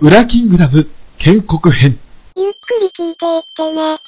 ウラキングダム建国編。ゆっくり聞いていってね。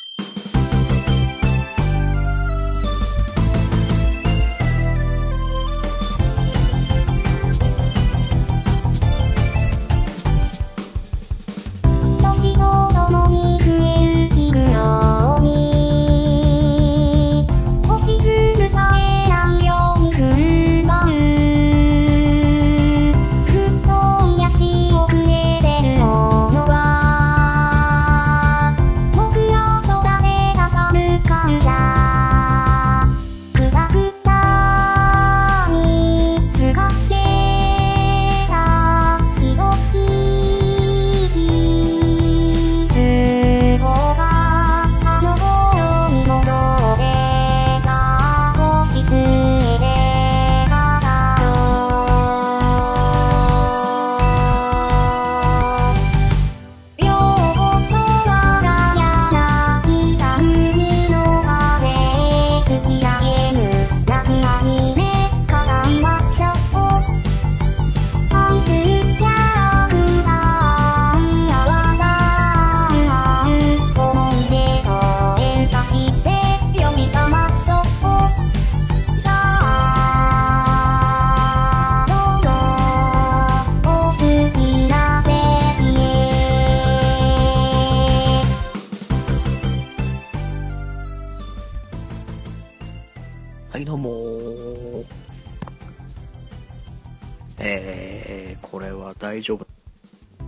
いどうもえー、これは大丈夫。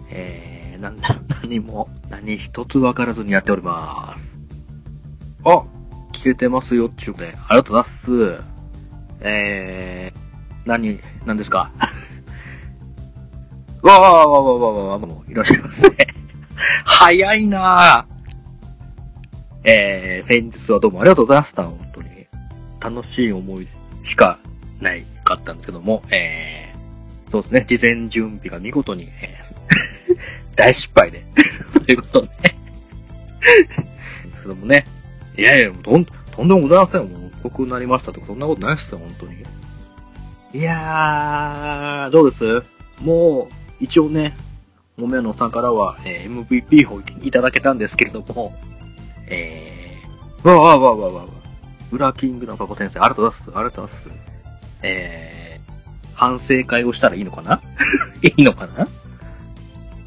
えー、なんだ、何も、何一つわからずにやっております。あ聞けてますよっちゅうね。ありがとうございます。えー、何、何ですか？わーわーわーわーわーわもういらっしゃいませ。早いなーえー、先日はどうもありがとうございました。楽しい思いしかないかったんですけども、えー、そうですね、事前準備が見事に、えー 大失敗で、ということで、ですけどもね、いやいや、とん、とんでもございませんよ。もう遅くなりましたとか、そんなことないっすよ、本当に。いやー、どうです？もう、一応ね、もめのさんからは、えー MVP をいただけたんですけれども、えー、わわわわわわ。裏キングのパパ先生、ありがとうございます。ありがとうございます。えー、反省会をしたらいいのかな？いいのかな？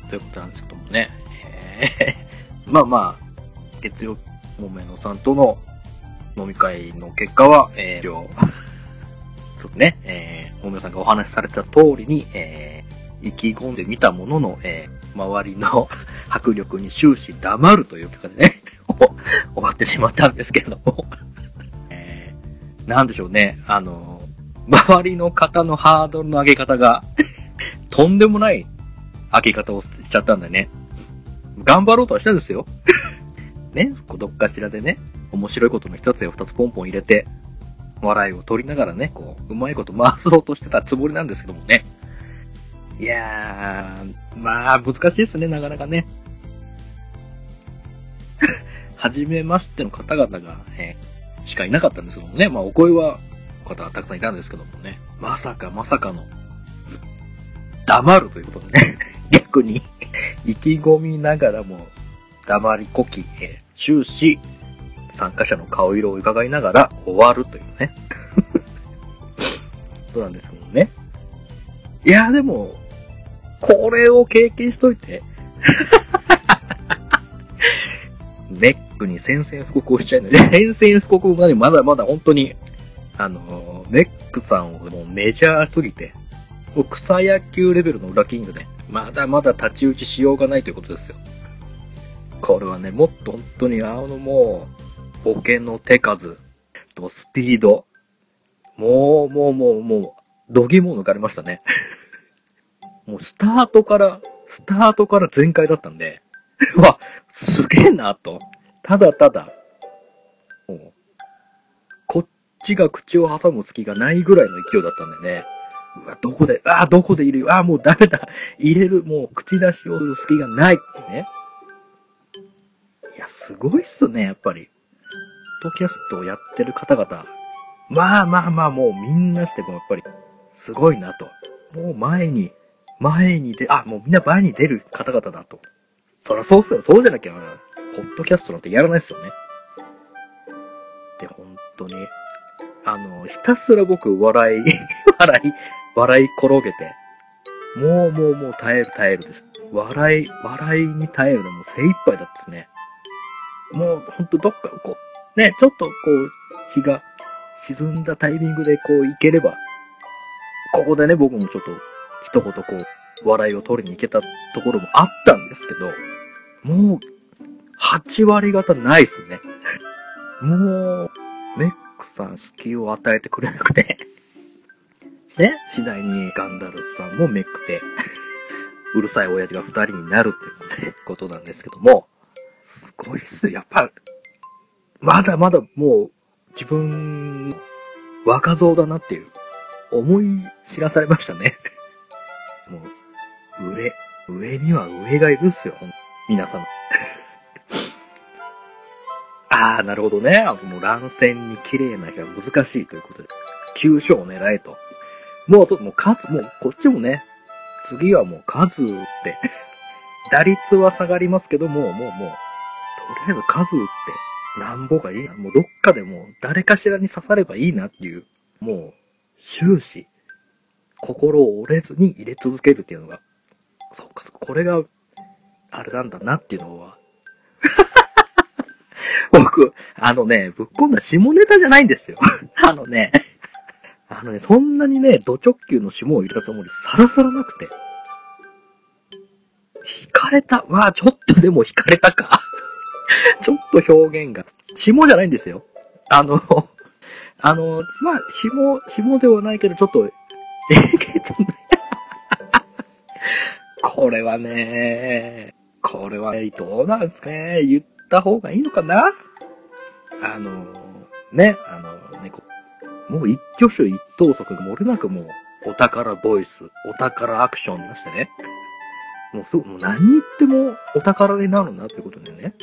ということなんですけどもね。えー、まあまあ、月曜、もめのさんとの飲み会の結果は、えー、一応 そうね、えー、もめのさんがお話しされた通りに、えー、意気込んでみたものの、えー、周りの 迫力に終始黙るという結果でね、終わってしまったんですけれども。なんでしょうね。あの、周りの方のハードルの上げ方が、とんでもない上げ方をしちゃったんだよね。頑張ろうとはしたんですよ。ね、どっかしらでね、面白いことの一つや二つポンポン入れて、笑いを取りながらね、こう、うまいこと回そうとしてたつもりなんですけどもね。いやー、まあ、難しいですね、なかなかね。はじめましての方々が、えーしかいなかったんですけどもね。まあ、お声は、方はたくさんいたんですけどもね。まさかまさかの、黙るということでね。逆に、意気込みながらも、黙りこき、えー終始、参加者の顔色を伺いながら終わるというね。ことなんですけどね。いや、でも、これを経験しといて、ネ ックに宣戦布告をしちゃうので、宣戦布告までまだまだ本当に、あの、ネックさんをもうメジャーすぎて、もう草野球レベルの裏キングで、まだまだ太刀打ちしようがないということですよ。これはね、もっと本当にあのもう、ボケの手数とスピード、もう、もう、もう、もう、度肝を抜かれましたね。もうスタートから、スタートから全開だったんで、わ、すげえなと。ただただ、もう、こっちが口を挟む隙がないぐらいの勢いだったんでね。うわ、どこで、あーどこでいる？よ。あーもうダメだ。入れる、もう口出しをする隙がないってね。いや、すごいっすね、やっぱり。ポッドキャストをやってる方々。まあまあまあ、もうみんなしてもやっぱり、すごいなと。もう前に前に出、あ、もうみんな前に出る方々だと。そりゃそうっすよ。そうじゃなきゃ、ポッドキャストなんてやらないっすよね。で、本当に、あの、ひたすら僕、笑い、笑い、笑い転げて、もうもうもう耐える耐えるです。笑い、笑いに耐えるのも精一杯だったですね。もうほんとどっかこう、ね、ちょっとこう、日が沈んだタイミングでこう行ければ、ここでね、僕もちょっと一言こう、笑いを取りに行けたところもあったんですけど、もう、8割方ないっすね。もう、メックさん隙を与えてくれなくて。ね、次第にガンダルフさんもめくて、うるさい親父が二人になるっていうことなんですけども、すごいっす。やっぱ、まだまだもう自分若造だなっていう思い知らされましたね。もう、上、上には上がいるっすよ、ほん皆様。あ、なるほどね。あのもう乱戦に綺麗な日は難しいということで、急所を狙えと。もう、もう数、もうこっちもね、次はもう数打って、打率は下がりますけども、もうもう、とりあえず数打って、なんぼがいいな。もうどっかでもう誰かしらに刺さればいいなっていう、もう、終始、心を折れずに入れ続けるっていうのが、そうか、これが、あれなんだなっていうのは、僕、あのね、ぶっ込んだ下ネタじゃないんですよ。あのね、あのね、そんなにね、ド直球の霜を入れたつもりさらさらなくて。惹かれた。わあ、ちょっとでも惹かれたか。ちょっと表現が。霜じゃないんですよ。あの、あの、まあ、霜、霜ではないけど、ちょっと、えげつね。これはね、これはどうなんすかね。言った方がいいのかな？あの、ね、あの、ね、こもう一挙手一投足が漏れなくもう、お宝ボイス、お宝アクションにましてね。もうすぐ、もう何言ってもお宝になるなということでね。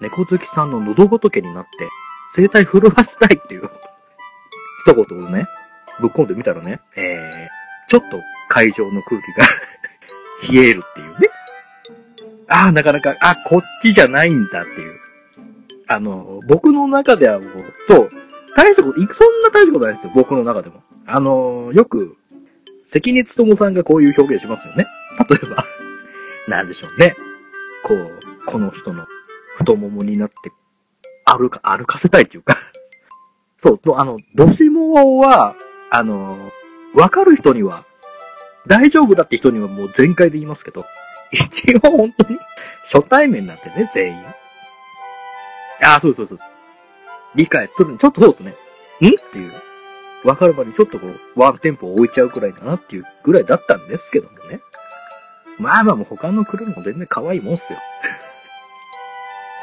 猫好きさんの喉仏になって、生態震わしたいっていう、一言をね、ぶっ込んでみたらね、えー、ちょっと会場の空気が 冷えるっていうね。ああ、なかなか、あ、こっちじゃないんだっていう。あの、僕の中ではもう、そう、大したこと、そんな大したことないですよ、僕の中でも。あの、よく、関根勤さんがこういう表現しますよね。例えば、なんでしょうね。こう、この人の太ももになって、歩か、歩かせたいっていうか。そう、あの、ドシモは、あの、わかる人には、大丈夫だって人にはもう全開で言いますけど、一応本当に、初対面なんてね、全員。ああ、そうそうそう。理解する、ちょっとそうですね。ん？っていう。わかる場にちょっとこう、ワンテンポを置いちゃうくらいだなっていうぐらいだったんですけどもね。まあまあもう他の車も全然可愛いもんっすよ。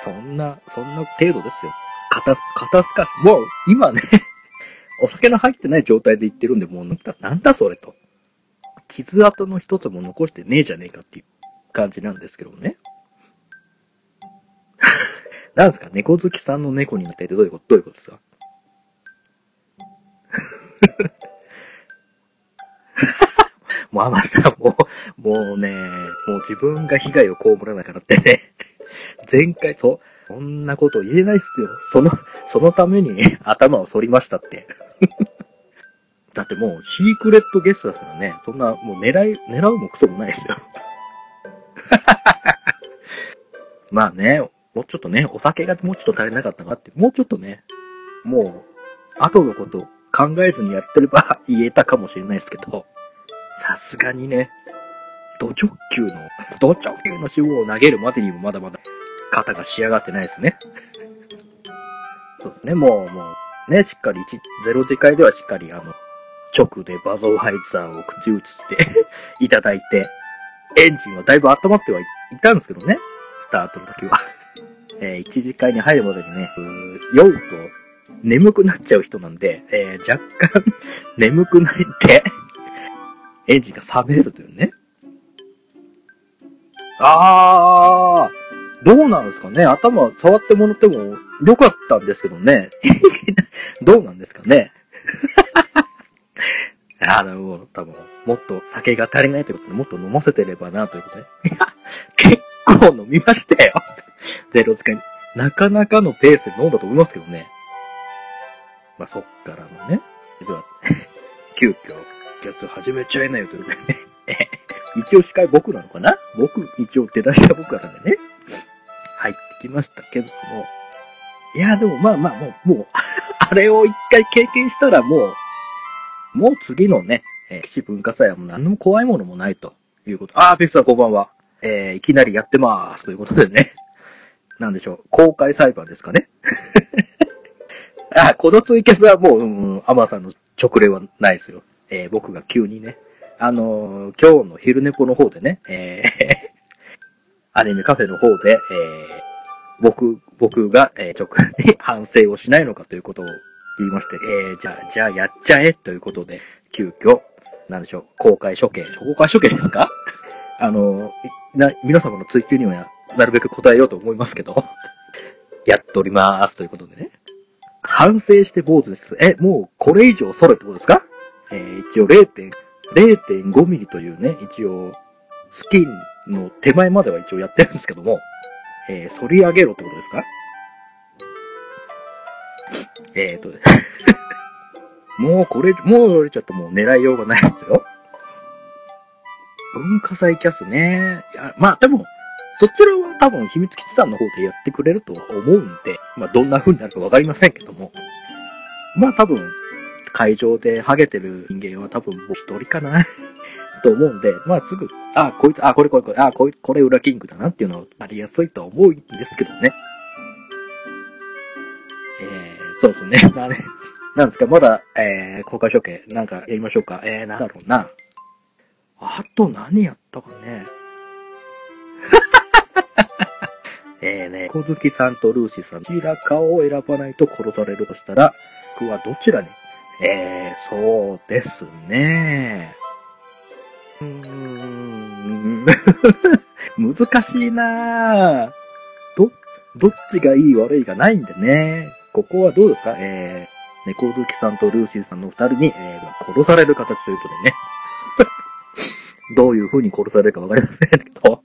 そんな、そんな程度ですよ。肩す、肩すかし、もう今ね、お酒の入ってない状態で言ってるんで、もうなんだ、なんだそれと。傷跡の一つも残してねえじゃねえかっていう感じなんですけどね。なんですか？猫好きさんの猫になっててどういうこと？どういうことですか？もう甘さんもう、もうね、もう自分が被害を被らなからってね、前回、そ、そんなこと言えないっすよ。その、そのために頭を反りましたって。だってもうシークレットゲストだからね、そんなもう狙い、狙うもクソもないですよ。まあね、もうちょっとね、お酒がもうちょっと足りなかったなって、もうちょっとね、もう、後のこと考えずにやってれば言えたかもしれないですけど、さすがにね、ド直球の、ド直球の脂肪を投げるまでにもまだまだ肩が仕上がってないですね。そうですね、もう、もう、ね、しっかり1、0次会ではしっかりあの、直でバゾーハイザーを口移して いただいて、エンジンはだいぶ温まってはいたんですけどね、スタートの時は。えー、一次会に入るまでにね、酔うと眠くなっちゃう人なんで、えー、若干 眠くなって、エンジンが冷めるというね。あー、どうなんですかね頭触ってもらってもよかったんですけどね。どうなんですかねあの、も多分、もっと酒が足りないということで、もっと飲ませてればなということで。いや、結構飲みましたよ。ゼロ使い。なかなかのペースで飲んだと思いますけどね。まあ、そっからのね。では、急遽、やつ始めちゃいなよということでね。一応司会僕なのかな？僕、一応出だしは僕からでね。入ってきましたけども。いや、でもまあまあ、もう、もう、あれを一回経験したらもう、もう次のね、えー、基地文化祭はもう何の怖いものもないということ。あー、ピフさんこんばんは。えー、いきなりやってまーす。ということでね。なんでしょう。公開裁判ですかね。あ、このツイキャスはもう、うん、アマさんの直令はないですよ。えー、僕が急にね、あのー、今日の昼寝ぽの方でね、えー アニメカフェの方で、えー、僕、僕が、えー、直に反省をしないのかということをって言いまして、えー、じゃあ、じゃあやっちゃえということで、急遽、なんでしょう、公開処刑、公開処刑ですか？あの、な、皆様の追求にはなるべく答えようと思いますけど、やっておりまーすということでね。反省して坊主です。え、もうこれ以上それってことですか？えー、一応 0. 0.5ミリというね、一応、スキンの手前までは一応やってるんですけども、えー、反り上げろってことですか？えーと、もうこれ、もう俺ちょっともう狙いようがないですよ。文化祭キャスね。いや、まあでも、そちらは多分秘密基地さんの方でやってくれるとは思うんで、まあどんな風になるかわかりませんけども。まあ多分、会場でハゲてる人間は多分僕一人かな と思うんで、まあすぐ、あ、こいつ、あ、これこれこれ、あ、こいこれ裏キングだなっていうのはありやすいとは思うんですけどね。そうですね。な、ね、なんですか、まだ、えー、公開処刑、なんかやりましょうか？えー、なんだろうな。あと何やったかね？えーね、小月さんとルーシーさん、どちらかを選ばないと殺されるとしたら、僕はどちらに？えー、そうですね。うーん、難しいなぁど、どっちがいい悪いがないんでね。ここはどうですか？えー、猫好きさんとルーシーさんの二人に、えー、殺される形ということでね。どういう風に殺されるかわかりませんけど。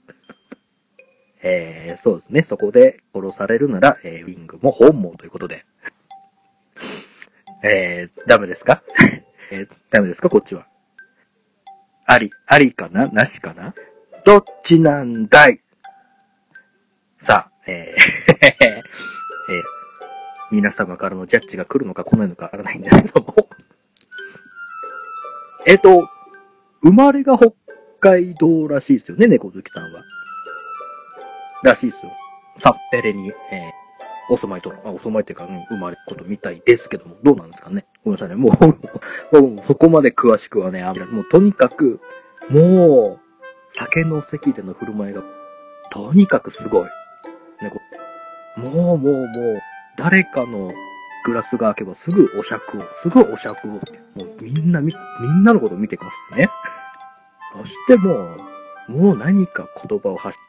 えー、そうですね。そこで殺されるなら、えー、ウィングも本望ということで。えー、ダメですか？えー、ダメですか？こっちは。あり、ありかな？なしかな？どっちなんだい？さあ、えーえー、皆様からのジャッジが来るのか来ないのかわからないんですけども えっと、生まれが北海道らしいですよね、猫好きさんは。らしいですよ。サッペレに、えー、お住まいと、あ、お住まいっていうか、うん、生まれることみたいですけども、どうなんですかね？ごめんなさいね。もう もうそこまで詳しくはね、あもうとにかく、もう、酒の席での振る舞いが、とにかくすごい。ね、こもうもうもう、誰かのグラスが開けばすぐお酌を、すぐお酌を。もうみんなみ、みんなのこと見てますね。そしてもう、もう何か言葉を発し、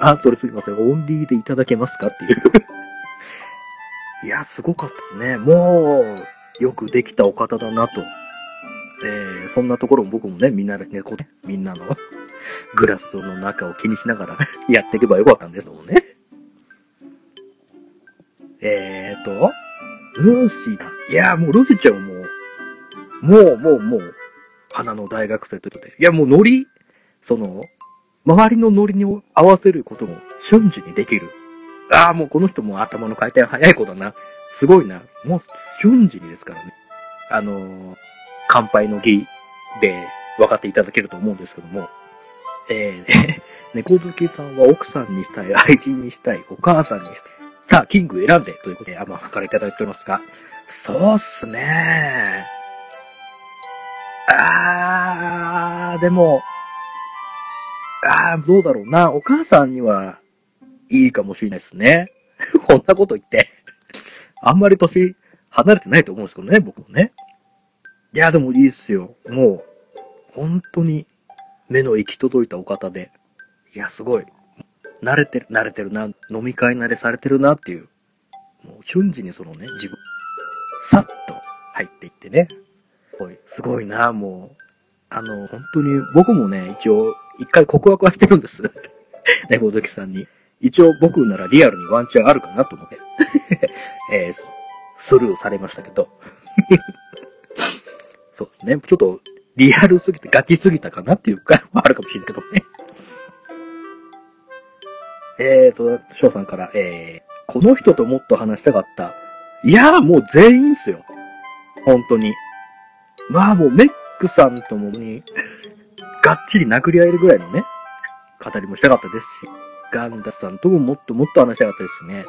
あ、それすみません。オンリーでいただけますかっていう いや、すごかったですね。もう、よくできたお方だなと。えー、そんなところも僕もね、みんなでね、こみんなの グラスの中を気にしながらやっていけばよかったんですけどね。えーと、ルーシーだ。いや、もうルーシーちゃんはもう、もう、もう、もう、花の大学生ということで。いや、もうノリ、その、周りのノリに合わせることも瞬時にできる。ああ、もうこの人も頭の回転早い子だな。すごいな。もう瞬時にですからね。あのー、乾杯の儀で分かっていただけると思うんですけども。えー、猫好きさんは奥さんにしたい、愛人にしたい、お母さんにしたい。さあ、キング選んで、ということで、アマさんからいただいておりますが、そうっすねあー、でも、あー、どうだろうな。お母さんには、いいかもしれないですね。こんなこと言ってあんまり年離れてないと思うんですけどね、僕もね。いや、でもいいっすよ。もう、本当に目の行き届いたお方で。いや、すごい。慣れてる、慣れてるな、飲み会慣れされてるなっていう。もう瞬時にそのね、自分、さっと入っていってね。すごい、すごいな、もう。あの、本当に、僕もね、一応、一回告白はしてるんです。ね、ごどきさんに。一応僕ならリアルにワンチャンあるかなと思って。えースルーされましたけど。そうね。ちょっと、リアルすぎてガチすぎたかなっていうか、はあるかもしれないけどね。えーと、翔さんから、えー、この人ともっと話したかった。いやーもう全員っすよ。本当に。まあもうメックさんともに、がっちり殴り合えるぐらいのね、語りもしたかったですし、ガンダさんとももっともっと話したかったですね。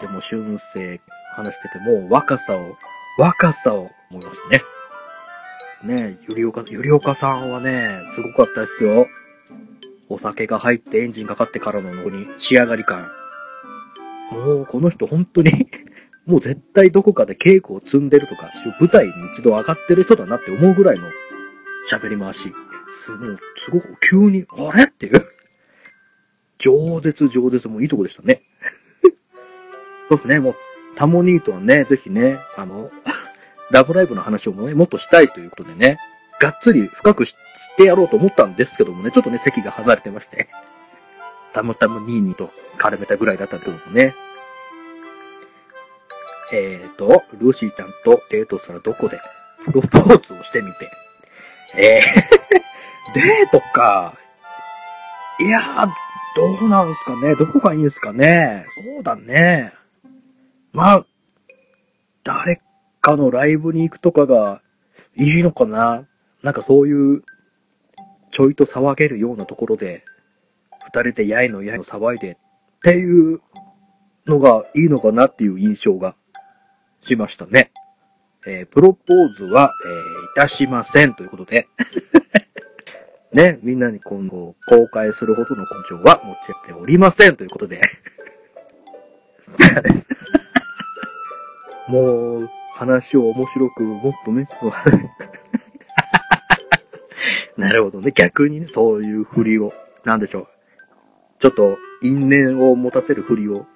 でも、春生話してても、若さを、若さを思いますね。ねえ、ゆりおか、ゆりおかさんはね、すごかったですよ。お酒が入ってエンジンかかってからののに仕上がり感。もう、この人本当に もう絶対どこかで稽古を積んでるとか、舞台に一度上がってる人だなって思うぐらいの喋り回し。すごい、すごく急に、あれ？っていう。饒舌饒舌もいいとこでしたね。そうですね、もう、タモニーとはね、ぜひね、あの、ラブライブの話をもね、もっとしたいということでね、がっつり深く知ってやろうと思ったんですけどもね、ちょっとね、席が離れてまして、たまたまニーニーと絡めたぐらいだったけどもね。えーと、ルーシーちゃんとデートしたらどこで？プロポーズをしてみて。えー、デートか。いやー、どうなんすかね？どこがいいんすかね？そうだね。まあ、誰かのライブに行くとかがいいのかな？なんかそういう、ちょいと騒げるようなところで、二人でやいのやいの騒いでっていうのがいいのかなっていう印象がしましたね。えープロポーズは、えーいたしませんということで。ね、みんなに今後公開するほどの根性は持ち合っておりませんということで。もう、話を面白く、もっとね、なるほどね。逆にね、そういう振りを、なんでしょう。ちょっと、因縁を持たせる振りを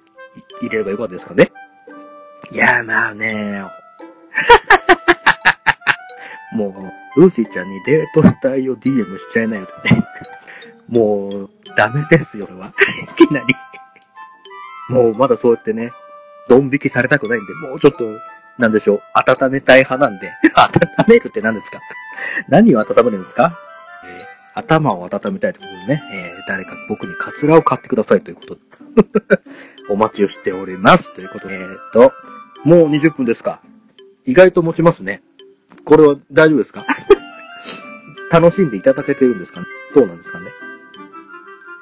入れればよかったですかね。いや、まあね、もう、ルーシーちゃんにデートしたいを DM しちゃいなよとね。もう、ダメですよ、それは。いきなり。もう、まだそうやってね、ドン引きされたくないんで、もうちょっと、なんでしょう、温めたい派なんで。温めるって何ですか？何を温めるんですか？頭を温めたいということでね、えー誰か僕にカツラを買ってくださいということで。お待ちをしております。ということで、えーっと、もう20分ですか。意外と持ちますね。これは大丈夫ですか？楽しんでいただけてるんですかどうなんですかね？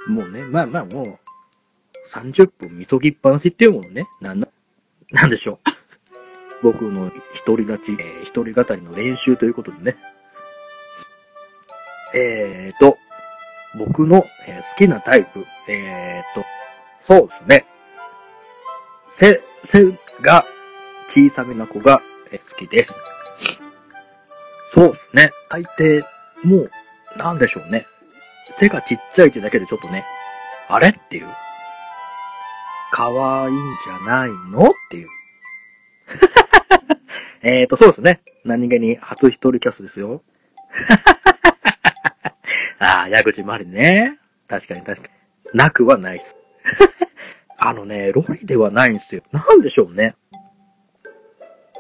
もうね、まあまあもう、30分みそぎっぱなしっていうものね、なんな、なんでしょう。僕の一人立ち、えー一人語りの練習ということでね。えーと、僕の、え好きなタイプ、えーと、そうですね。背、背が小さめな子が好きです。そうですね。大抵、もう、なんでしょうね。背がちっちゃいってだけでちょっとね、あれっていう。可愛いんじゃないのっていう。えーと、そうですね。何気に初一人キャスですよ。あ、矢口まりね。確かに確かに。なくはないっす。あのね、ロリではないんですよ。なんでしょうね。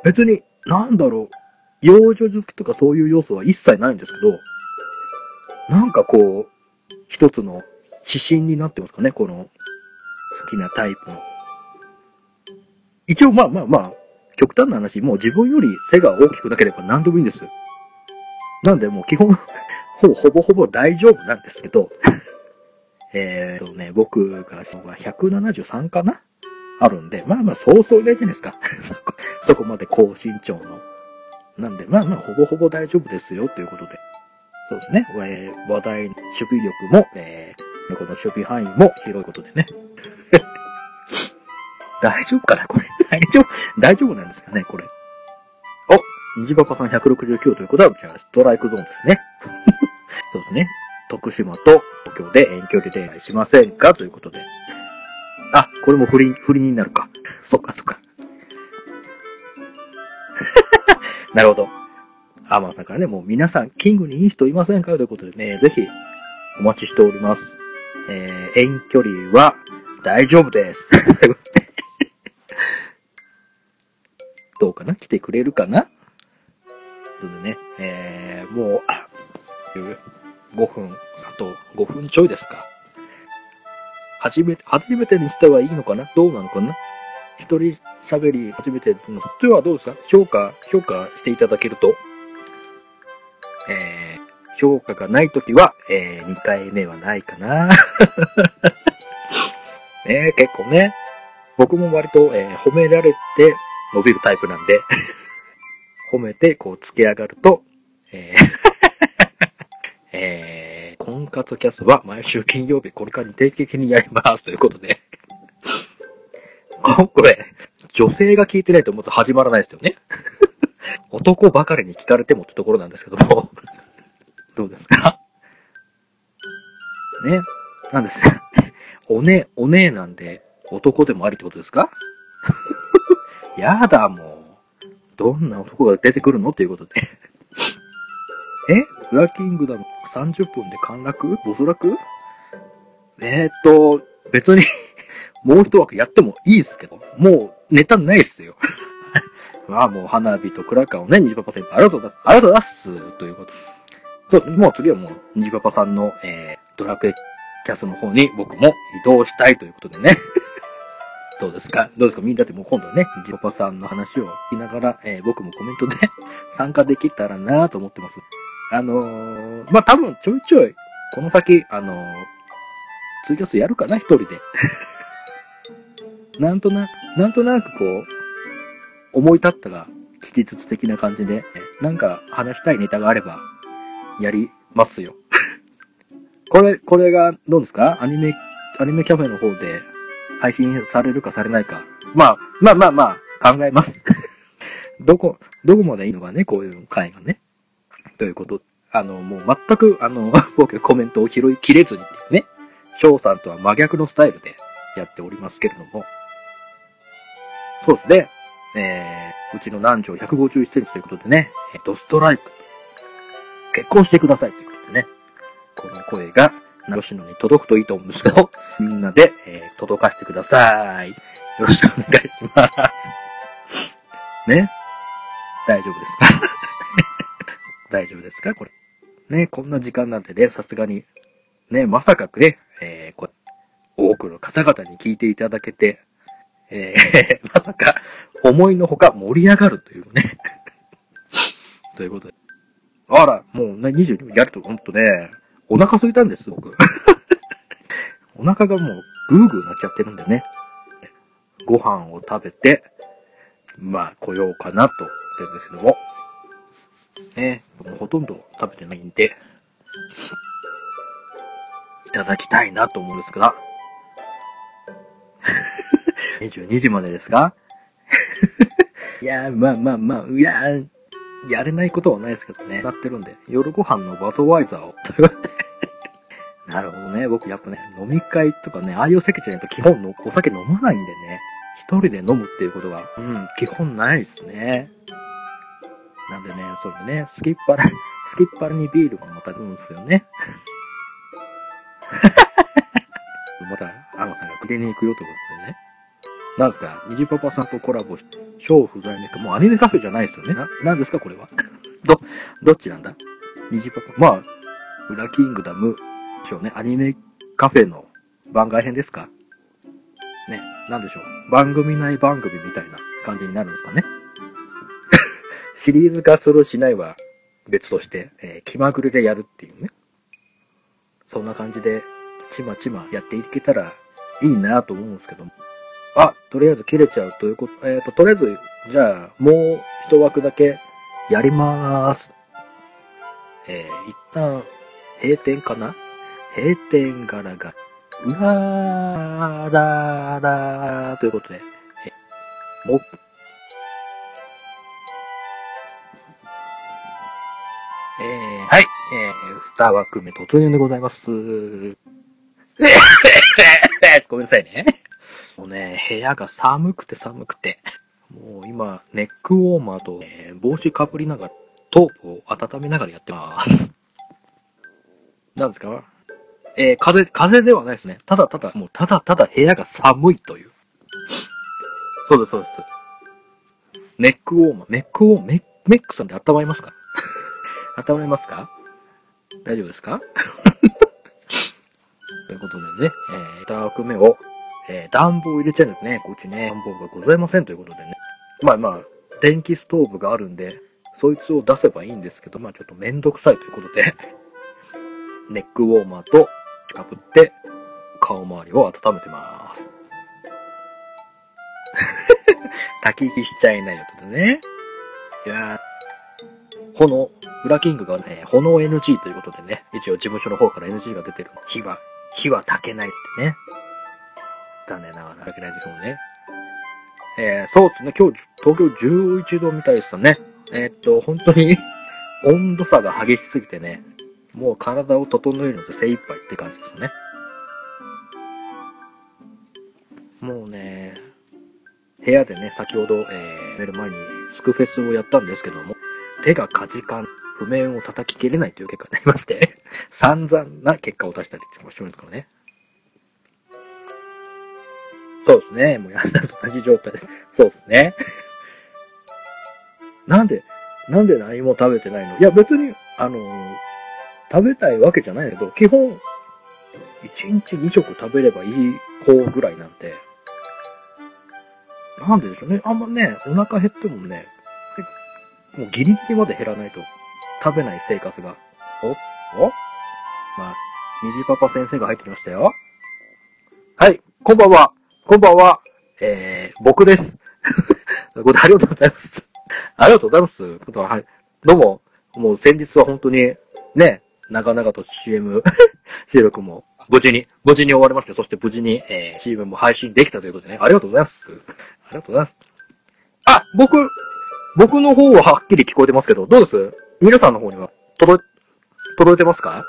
別に、なんだろう。幼女好きとかそういう要素は一切ないんですけど、なんかこう、一つの指針になってますかね、この、好きなタイプの。一応まあまあまあ、極端な話、もう自分より背が大きくなければ何でもいいんです。なんでもう基本、ほぼほぼほぼ大丈夫なんですけど、えーとね、僕が173かな？あるんで、まあまあそうそうないじゃないですか。そこ、そこまで高身長の。なんで、まあまあほぼほぼ大丈夫ですよということで。そうですね。えー話題、守備力も、えーこの守備範囲も広いことでね。大丈夫かな？これ。大丈夫大丈夫なんですかね？これ。虹パパさん169ということは、じゃあストライクゾーンですね。そうですね。徳島と東京で遠距離恋愛しませんか？ということで。あ、これも不倫、不倫になるか。そっかそっか。なるほど。アマンさんからね、もう皆さん、キングにいい人いませんか？ということでね、ぜひ、お待ちしております。えー、遠距離は大丈夫です。どうかな？来てくれるかな？ことでね、えー、もう、5分、あと5分ちょいですか。初めて、初めてにしてはいいのかな？どうなのかな？一人喋り初めての人はどうですか評価、評価していただけると、えー、評価がないときは、えー、2回目はないかな。ね結構ね、僕も割と、えー褒められて伸びるタイプなんで、褒めてこう突き上がると、えー えー、婚活キャスは毎週金曜日これからに定期的にやりますということで、こ これ、女性が聞いてないと思うと始まらないですよね。男ばかりに聞かれてもってところなんですけども。どうですか？ね？なんです。おね、おねえなんで男でもありってことですか？やだ、もう。どんな男が出てくるの？っていうことで。え？フラキングダム30分で陥落？没落？えー、っと、別に もう一枠やってもいいですけど、もうネタないっすよ。まあもう花火とクラッカーをね、ニジパパ先輩ありがとうございます。ありがとうございます。ということ。そう、もう次はもう、ニジパパさんの、えー、ドラクエキャスの方に僕も移動したいということでね。どうですか？どうですか？みんなでもう今度ね、ジパパさんの話を聞きながら、えー僕もコメントで 参加できたらなと思ってます。あのー、まあ、多分ちょいちょい、この先、あのー、ツイキャスやるかな？一人で。なんとな、なんとなくこう、思い立ったら、事実的な感じで、なんか話したいネタがあれば、やりますよ。これ、これが、どうですか？アニメ、アニメキャフェの方で配信されるかされないか。まあ、まあまあまあ、考えます。どこ、どこまでいいのかね、こういう回がね。ということ。あの、もう全く、あの、僕コメントを拾いきれずにね。翔さんとは真逆のスタイルでやっておりますけれども。そうですね。えー、うちの男女151センチということでね、ドストライク。結婚してくださいということでね。この声が、吉野に届くといいと思うんですけど、みんなで、えー届かせてください。よろしくお願いします。ね？大丈夫ですか？大丈夫ですか？これ。ね、こんな時間なんでね、さすがに。ね、まさかね、えー、こ多くの方々に聞いていただけて、えー、まさか、思いのほか盛り上がるというね。ということで。あら、もうね、22分やると、ほんとね、お腹空いたんです、僕。お腹がもう、グーグーなっちゃってるんでね。ご飯を食べて、まあ、来ようかなと、言ってるんですけども。ね、僕もほとんど食べてないんで、いただきたいなと思うんですが、22時までですか いやー、まあまあまあ、いやー、やれないことはないですけどね。なってるんで、夜ご飯のバドワイザーを。ね。僕やっぱね、飲み会とかね、ああいう席じゃないと基本のお酒飲まないんでね。一人で飲むっていうことが、うん、基本ないですね。なんでね、それでね、スキッパラ、スキッパラにビールもまたるんですよね。また、アナさんがくれに行くよということでね。なんですか、ニジパパさんとコラボし、超不在のか、もうアニメカフェじゃないですよね。な、なんですかこれは。ど、どっちなんだ？ニジパパ、まあ、ウラキングダム、しょうね。アニメカフェの番外編ですか？ね、なんでしょう？番組内番組みたいな感じになるんですかね？シリーズ化するしないは別として、えー気まぐれでやるっていうね。そんな感じで、ちまちまやっていけたらいいなと思うんですけども。あ、とりあえず切れちゃうということ、えっ、と、とりあえず、じゃあ、もう一枠だけやりまーす。えー、一旦、閉店かな？閉店ガラガうらーらーらーということで、えもう、えー、はい、えー、二枠目突入でございます。ごめんなさいね。もうね、部屋が寒くて寒くて。もう今、ネックウォーマーと、えー帽子かぶりながらトープを温めながらやってます。なんですか？えー、風、風ではないですね。ただただ、もうただただ部屋が寒いという。そうです、そうです。ネックウォーマー、メックウォー、メッメックさんで温まりますか？温まりますか？大丈夫ですか？ということでね、えー、2枠目を、えー、暖房入れちゃうんですね。こっちね、暖房がございませんということでね。まあまあ、電気ストーブがあるんで、そいつを出せばいいんですけど、まあちょっとめんどくさいということで、ネックウォーマーとかぶって、顔周りを温めてます。焚き火しちゃいないよとでね。いやー、炎、ウラキングがね、炎 NG ということでね、一応事務所の方から NG が出てる。火は、火は焚けないってね。残念ながら焚けないでしょうね。えー、そうですね、今日、東京11度みたいでしたね。えーっと、本当に、温度差が激しすぎてね、もう体を整えるので精一杯って感じですね。もうね、部屋でね、先ほど、えー、寝る前にスクフェスをやったんですけども、手がかじかん、譜面を叩ききれないという結果になりまして、散々な結果を出したりってもしてるんですからね。そうですね。もう安田と同じ状態です。そうですね。なんで、なんで何も食べてないの？いや別に、あのー食べたいわけじゃないけど、基本、1日2食食べればいい方ぐらいなんで、なんででしょうね。あんまね、お腹減ってもね、もうギリギリまで減らないと食べない生活が。おお？まあ、虹パパ先生が入ってきましたよ。はい、こんばんは。こんばんは。えー、僕です。ということでありがとうございます。ありがとうございます。はい。どうも、もう先日は本当に、ね、長々と CM 収録も無事に、無事に終わりまして、そして無事に、えー、CM も配信できたということでね、ありがとうございます。ありがとうございます。あ、僕、僕の方ははっきり聞こえてますけど、どうです？皆さんの方には届い、届いてますか？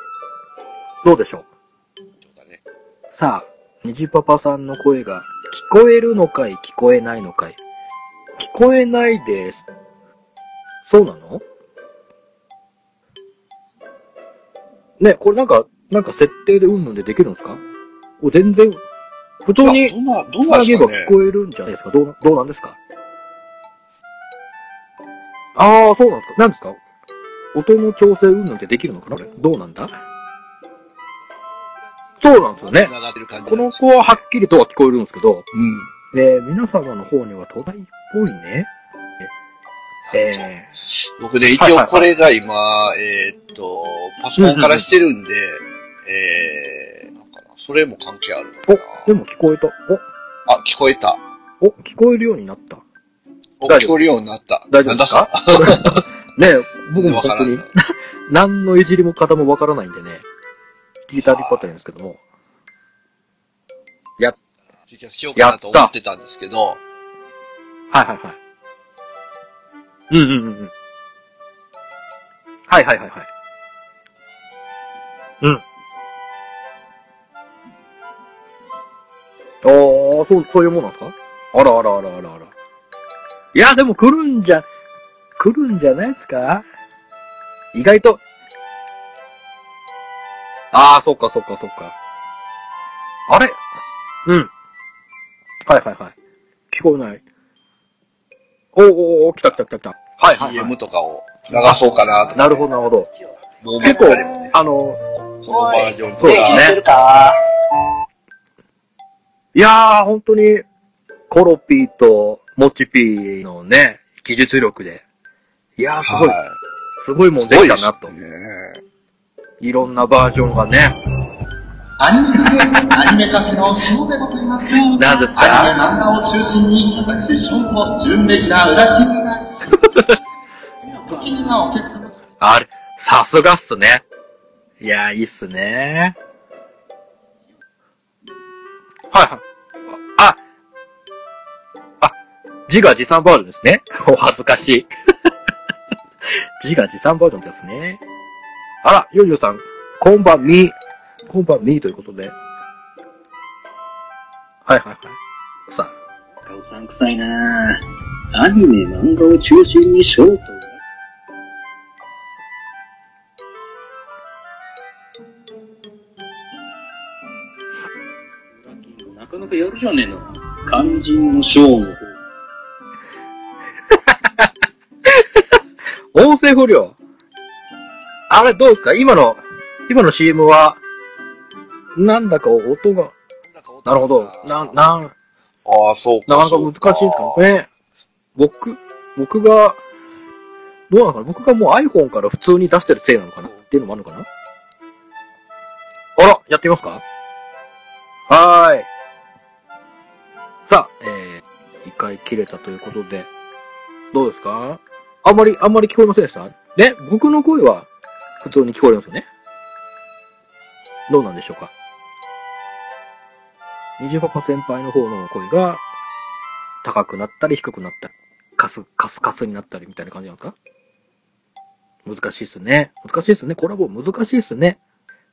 どうでしょう？さあ、虹パパさんの声が聞こえるのかい聞こえないのかい。聞こえないです。そうなの？ね、これなんか、なんか設定でうんぬんでできるんですか？お全然、普通どにつなげば聞。こえるんじゃないですか？どうな、どうなんですか？ああ、そうなんですか？なんですか？音の調整うんぬんってできるのかな？これ。どうなんだ？そうなんですよね。この子ははっきりとは聞こえるんですけど、うん。ね、皆様の方には都内っぽいね。え僕ね、一はいはいはい応これが今、えーっと、パソコンからしてるんで、えー、なんかな、それも関係あるのかー、お、でも聞こえた。な。あ、聞こえた。お、お、聞こえるようになった。お、聞こえるようになった。大丈夫ですか？ね僕も本当に 何のいじりも方もわからないんでね、聞いたりっぱったりんですけども。や、ツイキャスしようかなと思ってたんですけど、はいはいはい。うんうんうんうん。はいはいはいはい。うん。おー、そう、そういうものなんですか？あらあらあらあらあら。いや、でも来るんじゃ、来るんじゃないですか？意外と。ああ、そっかそっかそっか。あれ？うん。はいはいはい。聞こえない。おーおーおー来た来た来た来た。はいはい、は CM い。とかを流そうかなと。なるほどなるほど。結構あの、このバージョンとそうだか、ね。いやー、本当に、コロピーとモチピーのね、技術力で。いやー、すごい、はすごいもんいできたなといねいろんなバージョンがね。アニメカフェ、アニメカフェのショーでございます。何ですか？アニメ漫画を中心に、私、ショーと準レギュラー裏キングが、時にはお客様あれ、さすがっすね。いやー、いいっすね。はいはい。あ、あ、自画自賛バージョンですね。お恥ずかしい。自画自賛バージョンですね。あら、ヨーヨーさん、こんばんみ。今晩2位ということで。はいはいはい。さあ。うさんくいなアニメ、漫画を中心にショート。なかなかやるじゃねえの。肝心のショーの方。音声不良。あれ、どうですか？今の、今の CM は、なんだか音が、なるほど。な、な、ああ、そうか。なかなか難しいですかね。僕、僕が、どうなのかな？僕がもう iPhone から普通に出してるせいなのかな？っていうのもあるのかな？あら、やってみますか？はーい。さあ、えー、一回切れたということで、どうですか？あんまり、あんまり聞こえませんでした？ね僕の声は普通に聞こえますよね。どうなんでしょうか？虹パパ先輩の方の声が高くなったり低くなったり、カス、カスカスになったりみたいな感じなんですか？難しいっすね。難しいっすね。コラボ難しいっすね。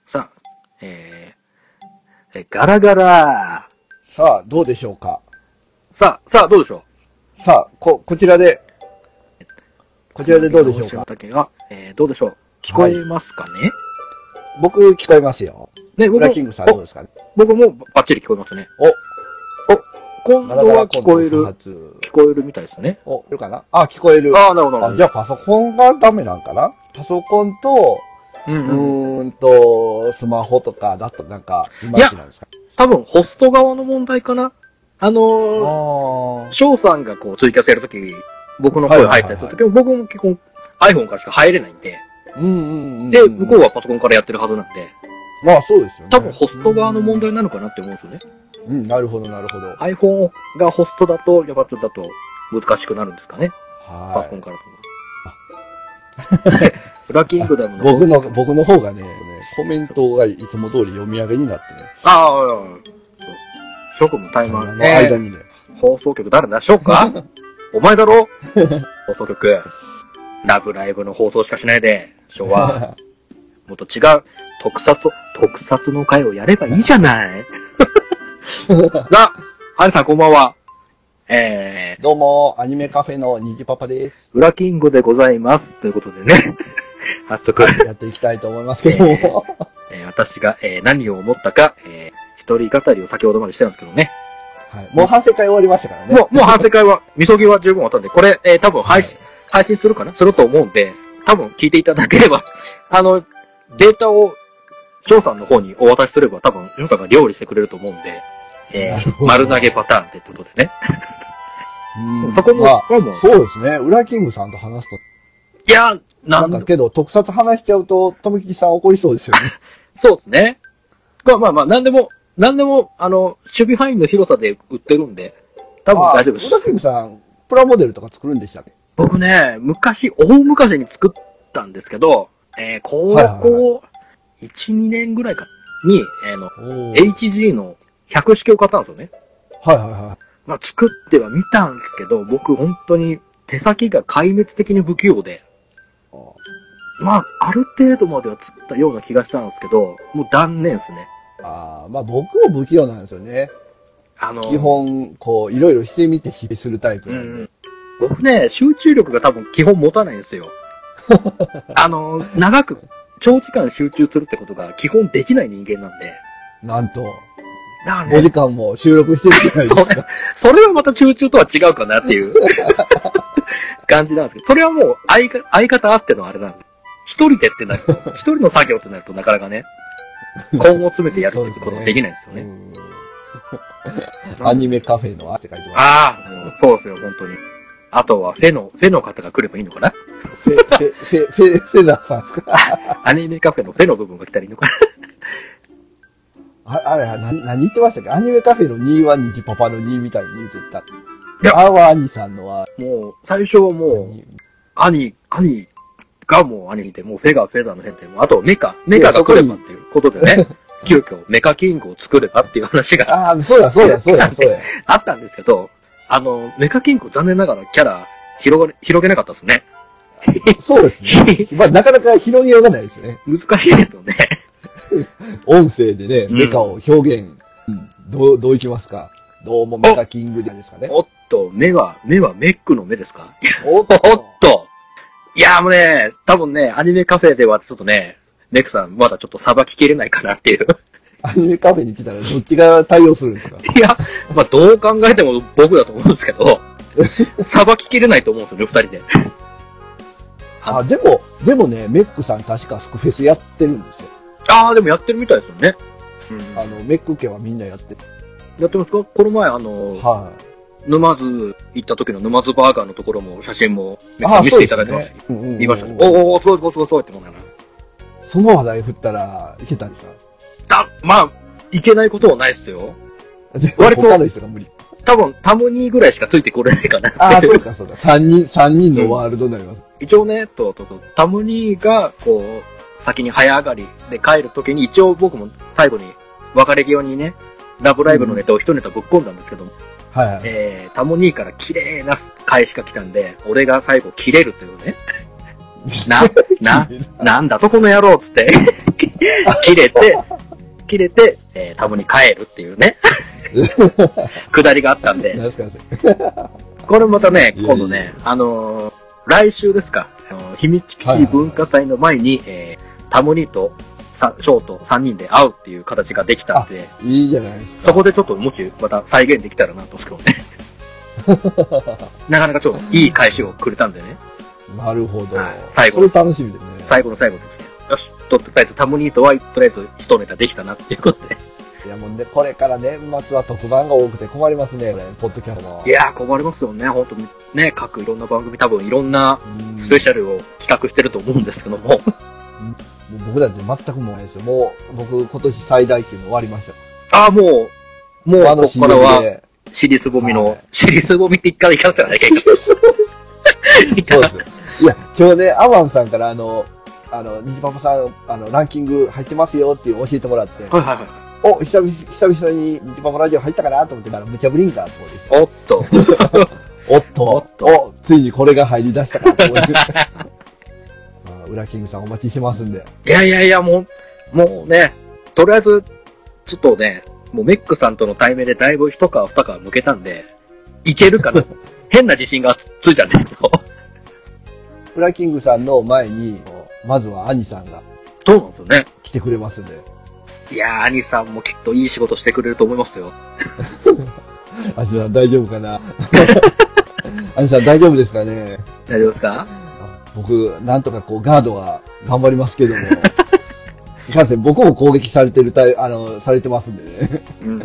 さあ、えー、えガラガラさあ、どうでしょうか？さあ、さあ、どうでしょう？さあ、こ、こちらで、こちらでどうでしょうか？竹が、えー、どうでしょう？聞こえますかね、僕、聞こえますよ。ね、僕ラキングさんどうですかね？僕もバッチリ聞こえますね。お、今度は聞こえる、聞こえるみたいですね。お、いるかな？あ、聞こえる。ああ、なるほど、なるほあ、ど。じゃあパソコンがダメなんかな？パソコンと、うんううん。と、スマホとかだとなんか、いまいちなんですか？多分、ホスト側の問題かなあのー、あ翔さんがこう追加せるとき、僕の声入ったやつの時も、僕も基本 iPhone からしか入れないんで、ー。うんうんうん。で、向こうはパソコンからやってるはずなんで、まあそうですよね。多分ホスト側の問題なのかなって思うんですよね。うん、なるほどなるほど。iPhone がホストだと、やっぱちょっとだと難しくなるんですかね。パソコンはからと。ブラッキングダムい。の。僕の、僕の方がね、ねコメントがいつも通り読み上げになってね。ああ、職務タイマあー。の間にね。放送局誰だしょうかお前だろ？放送局。ラブライブの放送しかしないで、昭和。もっと違う、特撮、特撮の会をやればいいじゃない。が、ハリさんこんばんは。えどうも、アニメカフェのニジパパです。ー、裏キングでございます。ということでね。早速、やっていきたいと思いますけども。えー私が、えー何を思ったか、えー一人語りを先ほどまでしてたんですけどね。はい。もう反省会終わりましたからね。もう、もう反省会は、みそぎは十分終わったんで、これ、えー多分配信、配信するかな？すると思うんで、多分聞いていただければ、あの、データを、翔さんの方にお渡しすれば、多分、翔さんが料理してくれると思うんで、えー丸投げパターンってことでね。うんそこの、まあそうですね。ウラキングさんと話すと。いや、ななんんかけど、特撮話しちゃうと、とめきちさん怒りそうですよね。そうですね。まあまあまあ、なんでも、なんでも、あの、守備範囲の広さで売ってるんで、多分大丈夫ですウラ。キングさん、プラモデルとか作るんでしたっけ？僕ね、昔、大昔に作ったんですけど、えー、高はいはい校、1、2年ぐらいか、に、えーの、HG の100式を買ったんですよね。はいはいはまあ、作ってはみたんですけど、僕本当に手先が壊滅的に不器用で、い。まあ、ある程度までは作ったような気がしたんですけど、もう断念ですね。ああ、まあ僕も不器用なんですよね。あの、基本、こう、いろいろしてみて失敗するタイプうなんで。ん。僕ね、集中力が多分基本持たないんですよ。あの、長く、長時間集中するってことが基本できない人間なんで。なんと、5だからね、時間も収録してるじゃないですそれか。、それはまた集中とは違うかなっていう 感じなんですけど、それはもう相方相方あってのあれなんで。一人でってなると、一人の作業ってなるとなかなかね、根を詰めてやるってことができないんですよね。うんアニメカフェのあって書いてます。ああ、そうですよ、本当に。あとは、フェの、フェの方が来ればいいのかな？フェ、フェ、フェ、フェ、フェナーさんですかアニメカフェのフェの部分が来たらいいのかなああれ、な、何言ってましたっけアニメカフェの2は虹パパの2みたいに言ってた。いやあは兄さんのは、もう、最初はもう、兄、兄がもう兄で、もうフェがフェザーの変で、もあとメカ、メカが来ればっていうことでね、急遽メカキングを作ればっていう話がああ、そうだ、そうだ、そうだ、そうだ。あったんですけど、あの、メカキング残念ながらキャラ広が、広げなかったですね。そうですね。まあ、なかなか広げようがないですよね。難しいですよね。音声でね、うんメカを表現、うんどう、どういきますか？どうもメカキングですかね。おっと、目は、目はメックの目ですか？おっおっといやもうね、多分ね、アニメカフェではちょっとね、メックさんまだちょっとさばききれないかなっていうアニメカフェに来たらどっちが対応するんですか？いや、まあどう考えても僕だと思うんですけど、さばききれないと思うんですよね、二人で。ああ、でも、でもね、メックさん確かスクフェスやってるんですよ。ああ、でもやってるみたいですよね。うん。あの、メック家はみんなやってる。やってますか？この前、あの、は沼津行った時の沼津バーガーのところも写真もい。めっちゃ見せていただいてました。ねうんうんうん見ました。おーおーすごいすごいすごいすごいって思うながら。その話題振ったらいけたんですか？だ、まあ、いけないことはないっすよ。で割と他の人が無理。多分、タムニーぐらいしかついてこれないかな。ああ、そうかそうか。三人、三人のワールドになります。一応ね、と、と、と、タムニーが、こう、先に早上がりで帰るときに、一応僕も最後に、別れ際にね、ラブライブのネタを一ネタぶっ込んだんですけども、はいはい。えー、タモニーから綺麗な返しが来たんで、俺が最後切れるというね。な、な、なんだとこの野郎っつって、切れて、切れて、えー、タモに帰るっていうね、くだりがあったんで、これまたね、今度ね、あのー来週ですか、あのー秘密基地文化祭の前に、えー、タモニーとさショート3人で会うっていう形ができたんで、いいじゃないですか。そこでちょっともしまた再現できたらなとすけどね。なかなかちょっといい返しをくれたんでね。なるほどはい。最後それ楽しみですね。最後の最後ですね。よし、とりあえずタモニーとは、とりあえず一ネタできたなっていうことで。いやもうね、これから年末は特番が多くて困りますね、これポッドキャストも。いやー困りますよね。本当にね、各いろんな番組多分いろんなうんスペシャルを企画してると思うんですけども。僕だって全くもうないですよ。もう、僕今年最大級の終わりました。ああ、もう、もう、あのここからは、で。尻すぼみのはい、尻すぼみって一回いかせてないけんか。そうですよ。いや、今日ね、アマンさんからあの、あの、ニジパパさん、あの、ランキング入ってますよっていう教えてもらって、はいはいはい。お、久々、久々にニジパパラジオ入ったかなと思ってから、むちゃぶりんか、そうです。おっと。おっと、おっとお、ついにこれが入り出したかと思って。まあ、ウラキングさんお待ちしてますんで。いやいやいや、もう、もうね、とりあえず、ちょっとね、もうメックさんとの対面でだいぶ一皮二皮抜けたんで、いけるかな？変な自信がつついたんですけど。ウラキングさんの前に、まずは兄さんがそうなんですよね。来てくれますんで。いやー、兄さんもきっといい仕事してくれると思いますよ。兄さん大丈夫かな？兄さん大丈夫ですかね？大丈夫ですか？僕、なんとかこう、ガードは頑張りますけども。いかんせん、僕も攻撃されてるたい、あの、されてますんでね。うん。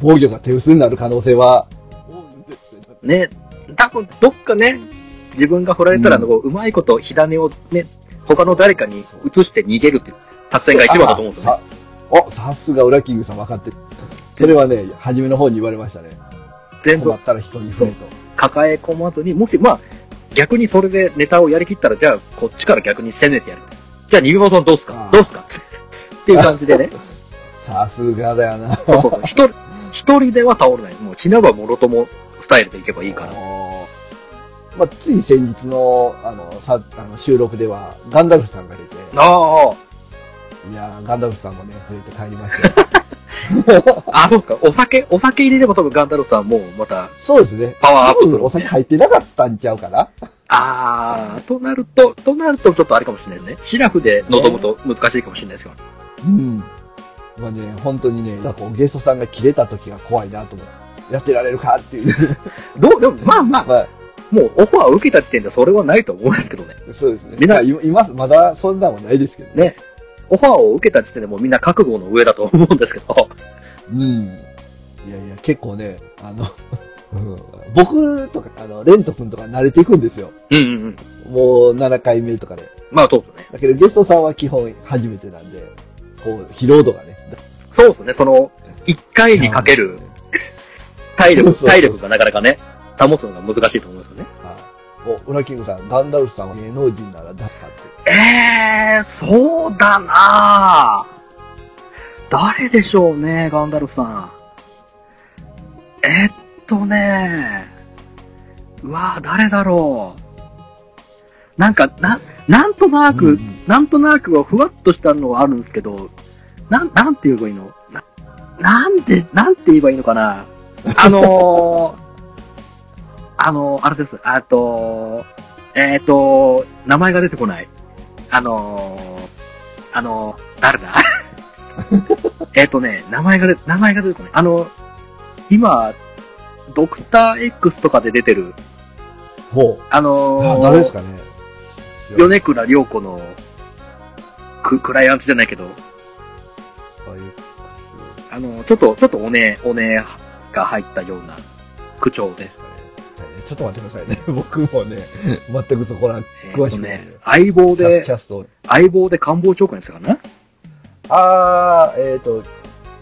防御が手薄になる可能性は、ね、多分どっかね、自分が振られたら、こううまいこと火種をね、他の誰かに移して逃げるって作戦が一番だと思うんですよね。さお、さすがウラキングさん分かってる。それはね、初めの方に言われましたね。全部困ったら人に触れと。抱え込まずに、もし、まあ、逆にそれでネタをやりきったら、じゃあ、こっちから逆に攻めてやる。じゃあ、ニビマさんどうすか？どうすか？っていう感じでね。さすがだよな。そうそうそう。一人、一人では倒れない。もう、死なばもろともスタイルでいけばいいから。まあ、つい先日の、あの、さ、あの、収録では、ガンダルフさんが出て、あいやーガンダルフさんもね、連れて帰りましたよ。あ。あ、そうですか。お酒、お酒入れれば多分ガンダルフさんもまたそうですね。パワーアップするお。酒入ってなかったんちゃうかなあー、となると、となるとちょっとあれかもしれないですね。シラフで望むと難しいかもしれないですけど。うん。まあね、本当にね、なんかゲストさんが切れた時が怖いなと思う。やってられるかっていう。どう、でも、まあまあ、まあ、もうオファーを受けた時点でそれはないと思うんですけどね。そうですね。みんなまあ今、今まだそんなもんないですけどね。ね。オファーを受けた時点でもうみんな覚悟の上だと思うんですけど。うん。いやいや、結構ね、あの、う ん僕とか、あの、レント君とか慣れていくんですよ。うんうんうん。もう7回目とかで。まあそうですね。だけどゲストさんは基本初めてなんで、こう、疲労度がね。そうですね。その、一回にかける体力、体力がなかなかね、保つのが難しいと思うんですよね。はい。お、ウラキングさん、ガンダルフさんは芸能人なら出すかって。ええー、そうだなぁ誰でしょうね、ガンダルフさん。えっとねうわぁ、誰だろう。なんか、な、なんとなく、うんうんなんとなくはふわっとしたのはあるんですけど、なん、なんて言えばいいの？な、なんで、なんて言えばいいのかな？あのー、あのー、あれです。あと、えっ、と、名前が出てこない。あのー、あのー、誰だ？えっとね、名前が出、名前が出るとね、あの、今、ドクター X とかで出てる、ほう。あのー、あ、誰ですかね。米倉涼子の、ク、クライアントじゃないけど、あの、ちょっと、ちょっとおね、おねが入ったような口調で。ちょっと待ってくださいね。僕もね、全くそこら詳しくないとね、相棒でキ、ャスト。相棒で官房長官ですかなあー、えっ、と、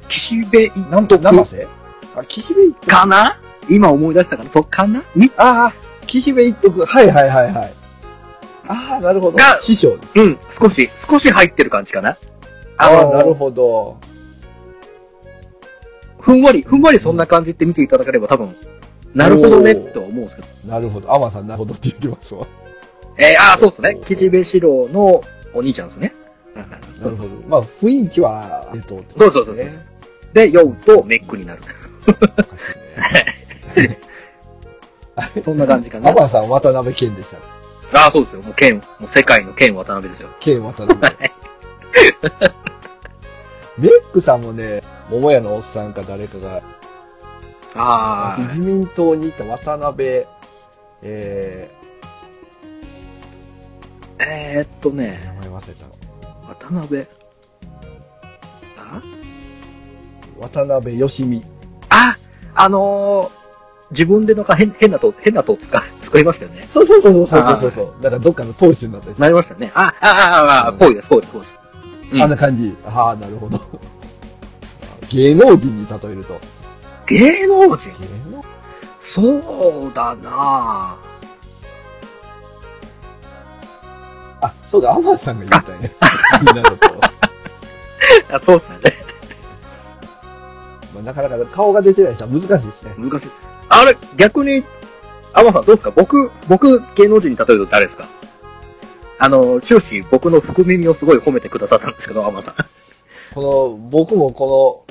岸辺一なんと、生瀬？あ、岸辺一徳。かな？今思い出したかな？そっかな？にあー、岸辺一徳。はいはいはいはい。あー、なるほどが。師匠です。うん、少し、少し入ってる感じかなああのー、なるほど。ふんわり、ふんわりそんな感じって見ていただければ多分、なるほどねって思うんですけど。なるほど。アマンさんなるほどって言ってますわ。えー、ああ、そうですね。岸辺四郎のお兄ちゃんですね。なるほど。まあ、雰囲気は、えっと、そうそうそうそうで、酔うとメックになる。そんな感じかなア。マンさん渡辺謙でした。ああ、そうですよ。もう剣、もう世界の剣渡辺ですよ。剣渡辺。メックさんもね、桃屋のおっさんか誰かが、あ自民党にいた渡辺、えあ。えー、っとー、名ね、前忘れた。渡辺。あ？渡辺義美。あ、あのー、自分でなんか変変なと、変なと使、作りましたよね。そうそうそうそうそうそうそう。だからどっかの党首になったりなりましたよね。あ、あ、あ、あ、あ、ぽいです、ぽいです、ぽいです。うんあんな感じ。ああ、なるほど。芸能人に例えると。芸能人？そうだなあ、そうだ、アマンさんが言ったよね。になると。あ、そうっすよね。まあ、なかなか顔が出てない人は難しいですね。難しい。あれ、逆に、アマさんどうですか？僕、僕、芸能人に例えると誰ですか？あの、終始僕の福耳をすごい褒めてくださったんですけど、アマさん。この、僕もこ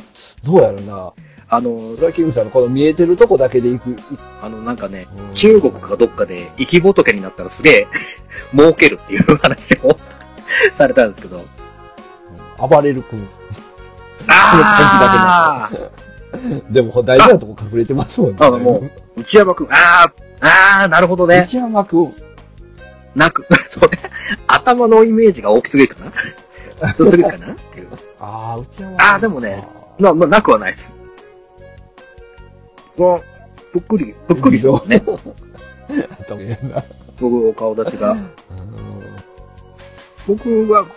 の、どうやろうな。あのブ、ラキングさんのこの見えてるとこだけで行く。いあの、なんかね、うん中国かどっかで生き仏になったらすげえ 儲けるっていう話を されたんですけど。暴れる君。ああ でも、大事なとこ隠れてますもんね。あもう、内山くん、ああ、ああ、なるほどね。内山君。なく、それ、頭のイメージが大きすぎるかな強すぎるかなっていう。ああ、内山君。あーでもねな、まあ、なくはないです。わ、ぷっくり、ぷっくりですよね。頭いいな。僕、お顔立ちが。うん僕は、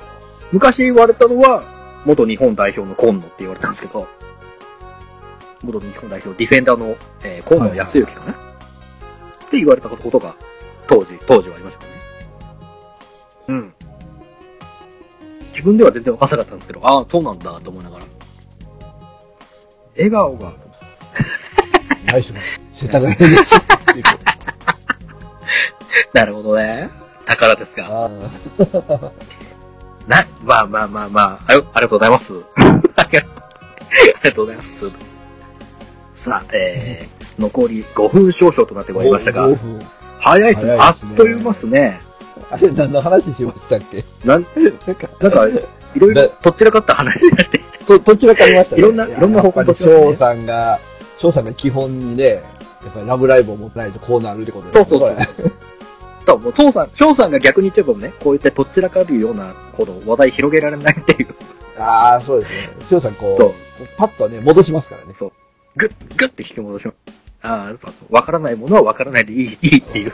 昔言われたのは、元日本代表の今野って言われたんですけど、元日本代表、ディフェンダーの、えー、今野康之かな、って言われたことが、当時、当時はありましたね。うん。自分では全然分かんなかったんですけど、ああ、そうなんだ、と思いながら。笑顔が、ナイスな。世田谷でしょっていう なるほどね。宝ですが。あ な、まあまあまあまあ、ありありがとうございます。ありがとうございます。さあ、えー、残り5分少々となってーまいりましたが5、分早いですね。あっという間ですね。あれ、何の話しましたっけ？なん、なんか、なんか、いろいろだとっちらかった話でして。と、どちらかりましたね。いろんないろんな方向と翔さんが、翔さんが基本にね、やっぱりラブライブを持ってないとこうなるってことですそうそうねそう。多分もう、父さん、翔さんが逆に言っちゃえばね、こうやってとっちらかるようなほど話題広げられないっていう。ああ、そうですね。翔さんこう、そうパッとね、戻しますからね。そう。ぐっ、ぐって引き戻します。ああ、そうそう。わからないものはわからないでいい、いいっていう。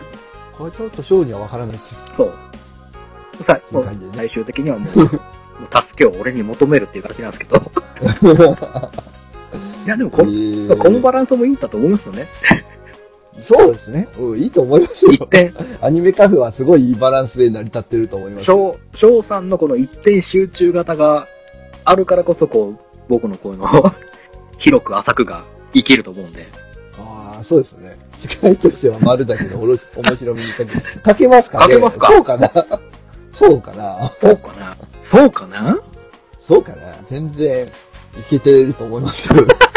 これちょっと翔には分からないってそう。さ、もう最終的にはもう、もう助けを俺に求めるっていう形なんですけど。いや、でもこの、この場ランスもいいんだと思いますよね。そうですね。うん、いいと思いますよ。一点、アニメカフェはすごいいいバランスで成り立ってると思います。翔、翔さんのこの一点集中型があるからこそ、こう、僕のこの、広く浅くが生きると思うんで。ああ、そうですね。司会としては丸だけど、おろし、面白みにかけ、かけますかねかけますかそうかなそうかなそうかなそうかなそうかな全然、いけてると思いますけど。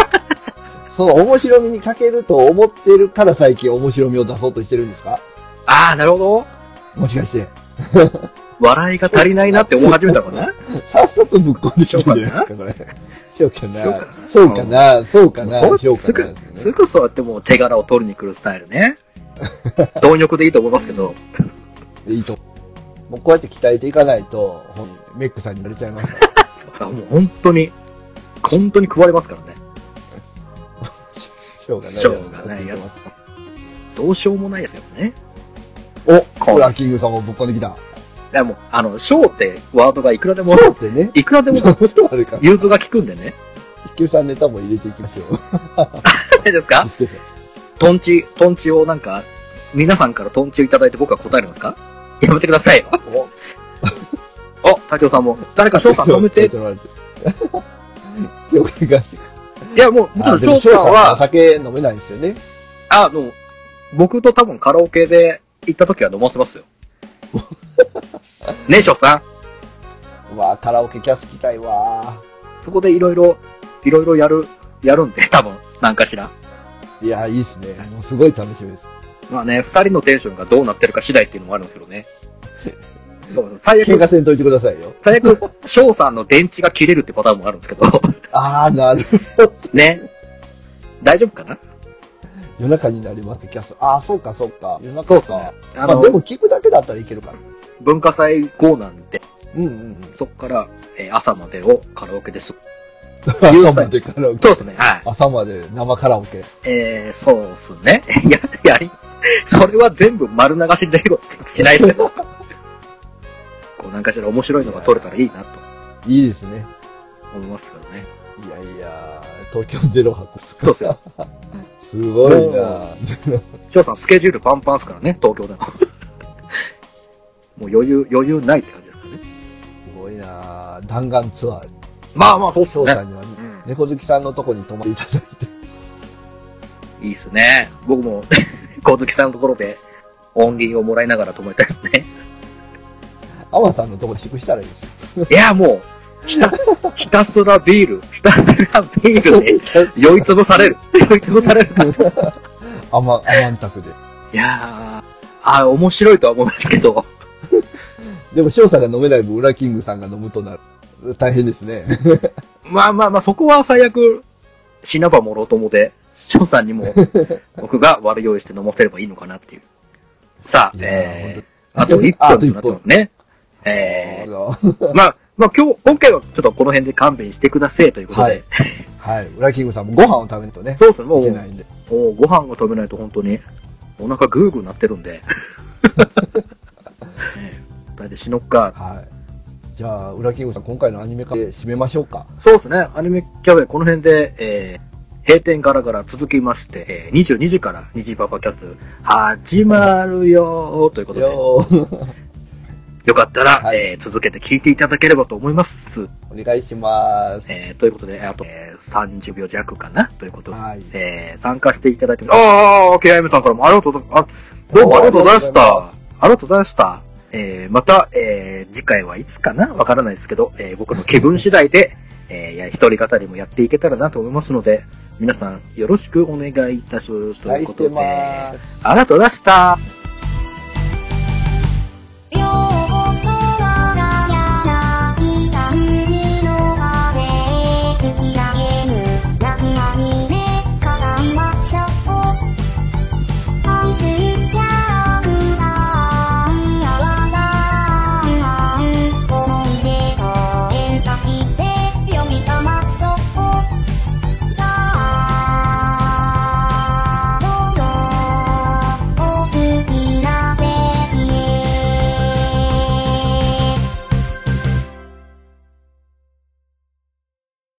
その面白みにかけると思ってるから最近面白みを出そうとしてるんですか？ああ、なるほど。もしかして。笑いが足りないなって思い始めたのかな？早速ぶっ込んできてるじゃな？いですか、これ。しようかな。そうかな、そうかな、すぐかな。、すぐそうやってもう手柄を取りに来るスタイルね。貪欲でいいと思いますけど。いいと。もうこうやって鍛えていかないと、メックさんに言われちゃいますから。もう本当に、本当に食われますからね。しょうがない。しょうがないやつ。どうしようもないですよね。お、こうランキングさんもぶっ込んできた。いやもう、あの、ショーってワードがいくらでも、そうってね。いくらでも。融通が効くんでね。一級さんネタも入れていきましょう。い いですか？トンチ、トンチをなんか、皆さんからトンチをいただいて僕は答えるんですか？やめてくださいよ。お、お、隊長さんも、誰か翔さん止めて。いちょっと待って。了解が。や、もう、もちろん翔さんおは、酒飲めないんですよね。あの、僕と多分カラオケで行った時は飲ませますよ。ねえ、翔さん。うわカラオケキャス来たいわそこでいろいろ、いろいろやる、やるんで、多分、なんかしら。いや、いいっすね。もうすごい楽しみです。まあね、二人のテンションがどうなってるか次第っていうのもあるんですけどね。最喧悪、嘩せんといてくださいよ。最悪、翔さんの電池が切れるってパターンもあるんですけど、あー、なる。ね。大丈夫かな？夜中になりますキャス。あー、そうか、そうか。夜中か。そうね。あまあ、の、でも聞くだけだったらいけるから。文化祭後なんで、うんうんうん。そっから、えー朝までをカラオケです。朝までカラオケ。そうですね。はい。朝まで生カラオケ。えー、そうっすね。や、やり、それは全部丸流しでしないですけど。こう、なんかしら面白いのが撮れたらいいなといいですね。思いますけどね。いやいや、東京ゼロ博作そうっすよ。すごいな翔さん、スケジュールパンパンっすからね、東京でも。もう余裕、余裕ないって感じですかね。すごいな弾丸ツアー。まあまあ、そうっすね。翔さんには、うん猫好きさんのとこに泊まっていただいて。いいっすね。僕も、小月さんのところで、オンリーをもらいながら泊まりたいですね。アマさんのとこで宿したらいいですよ。いや、もう、ひた、ひたすらビール、ひたすらビールで 酔いつぶされる。酔いつぶされる感じ。いアマ、アマンタクで。やー、あ面白いとは思いますけど。でも翔さんが飲めない分、ウラキングさんが飲むとなる。大変ですね。まあまあまあ、そこは最悪、死なばもろともで、翔さんにも、僕が悪用意して飲ませればいいのかなっていう。さあ、えー、あと1あと一分となってますね。えー、はまあ、まあ今日、今回はちょっとこの辺で勘弁してくださいということで。はいい。ウラキングさんもご飯を食べないとね。そうですね、も、いうけないんで。もうご飯を食べないと本当に、お腹グーグーなってるんで。大体死のっか。はい。じゃあ、ウラキングさん、今回のアニメ化で締めましょうか。そうですね、アニメキャベこの辺で、えー、閉店ガラガラ続きまして、えー、22時から虹パパキャス始まるよーということで、よかったら、はいえー続けて聞いていただければと思います。お願いします。えー、ということで、あと、えー、30秒弱かな？ということで、はい。えー、参加していただいて、ああ、KIM さんからもありがとうございます。あ、どうもありがとうございました。ありがとうございました。えー、また、えー、次回はいつかな？わからないですけど、えー、僕の気分次第で、えー、一人語りもやっていけたらなと思いますので、皆さんよろしくお願いいたします。ということで。ありがとうございました。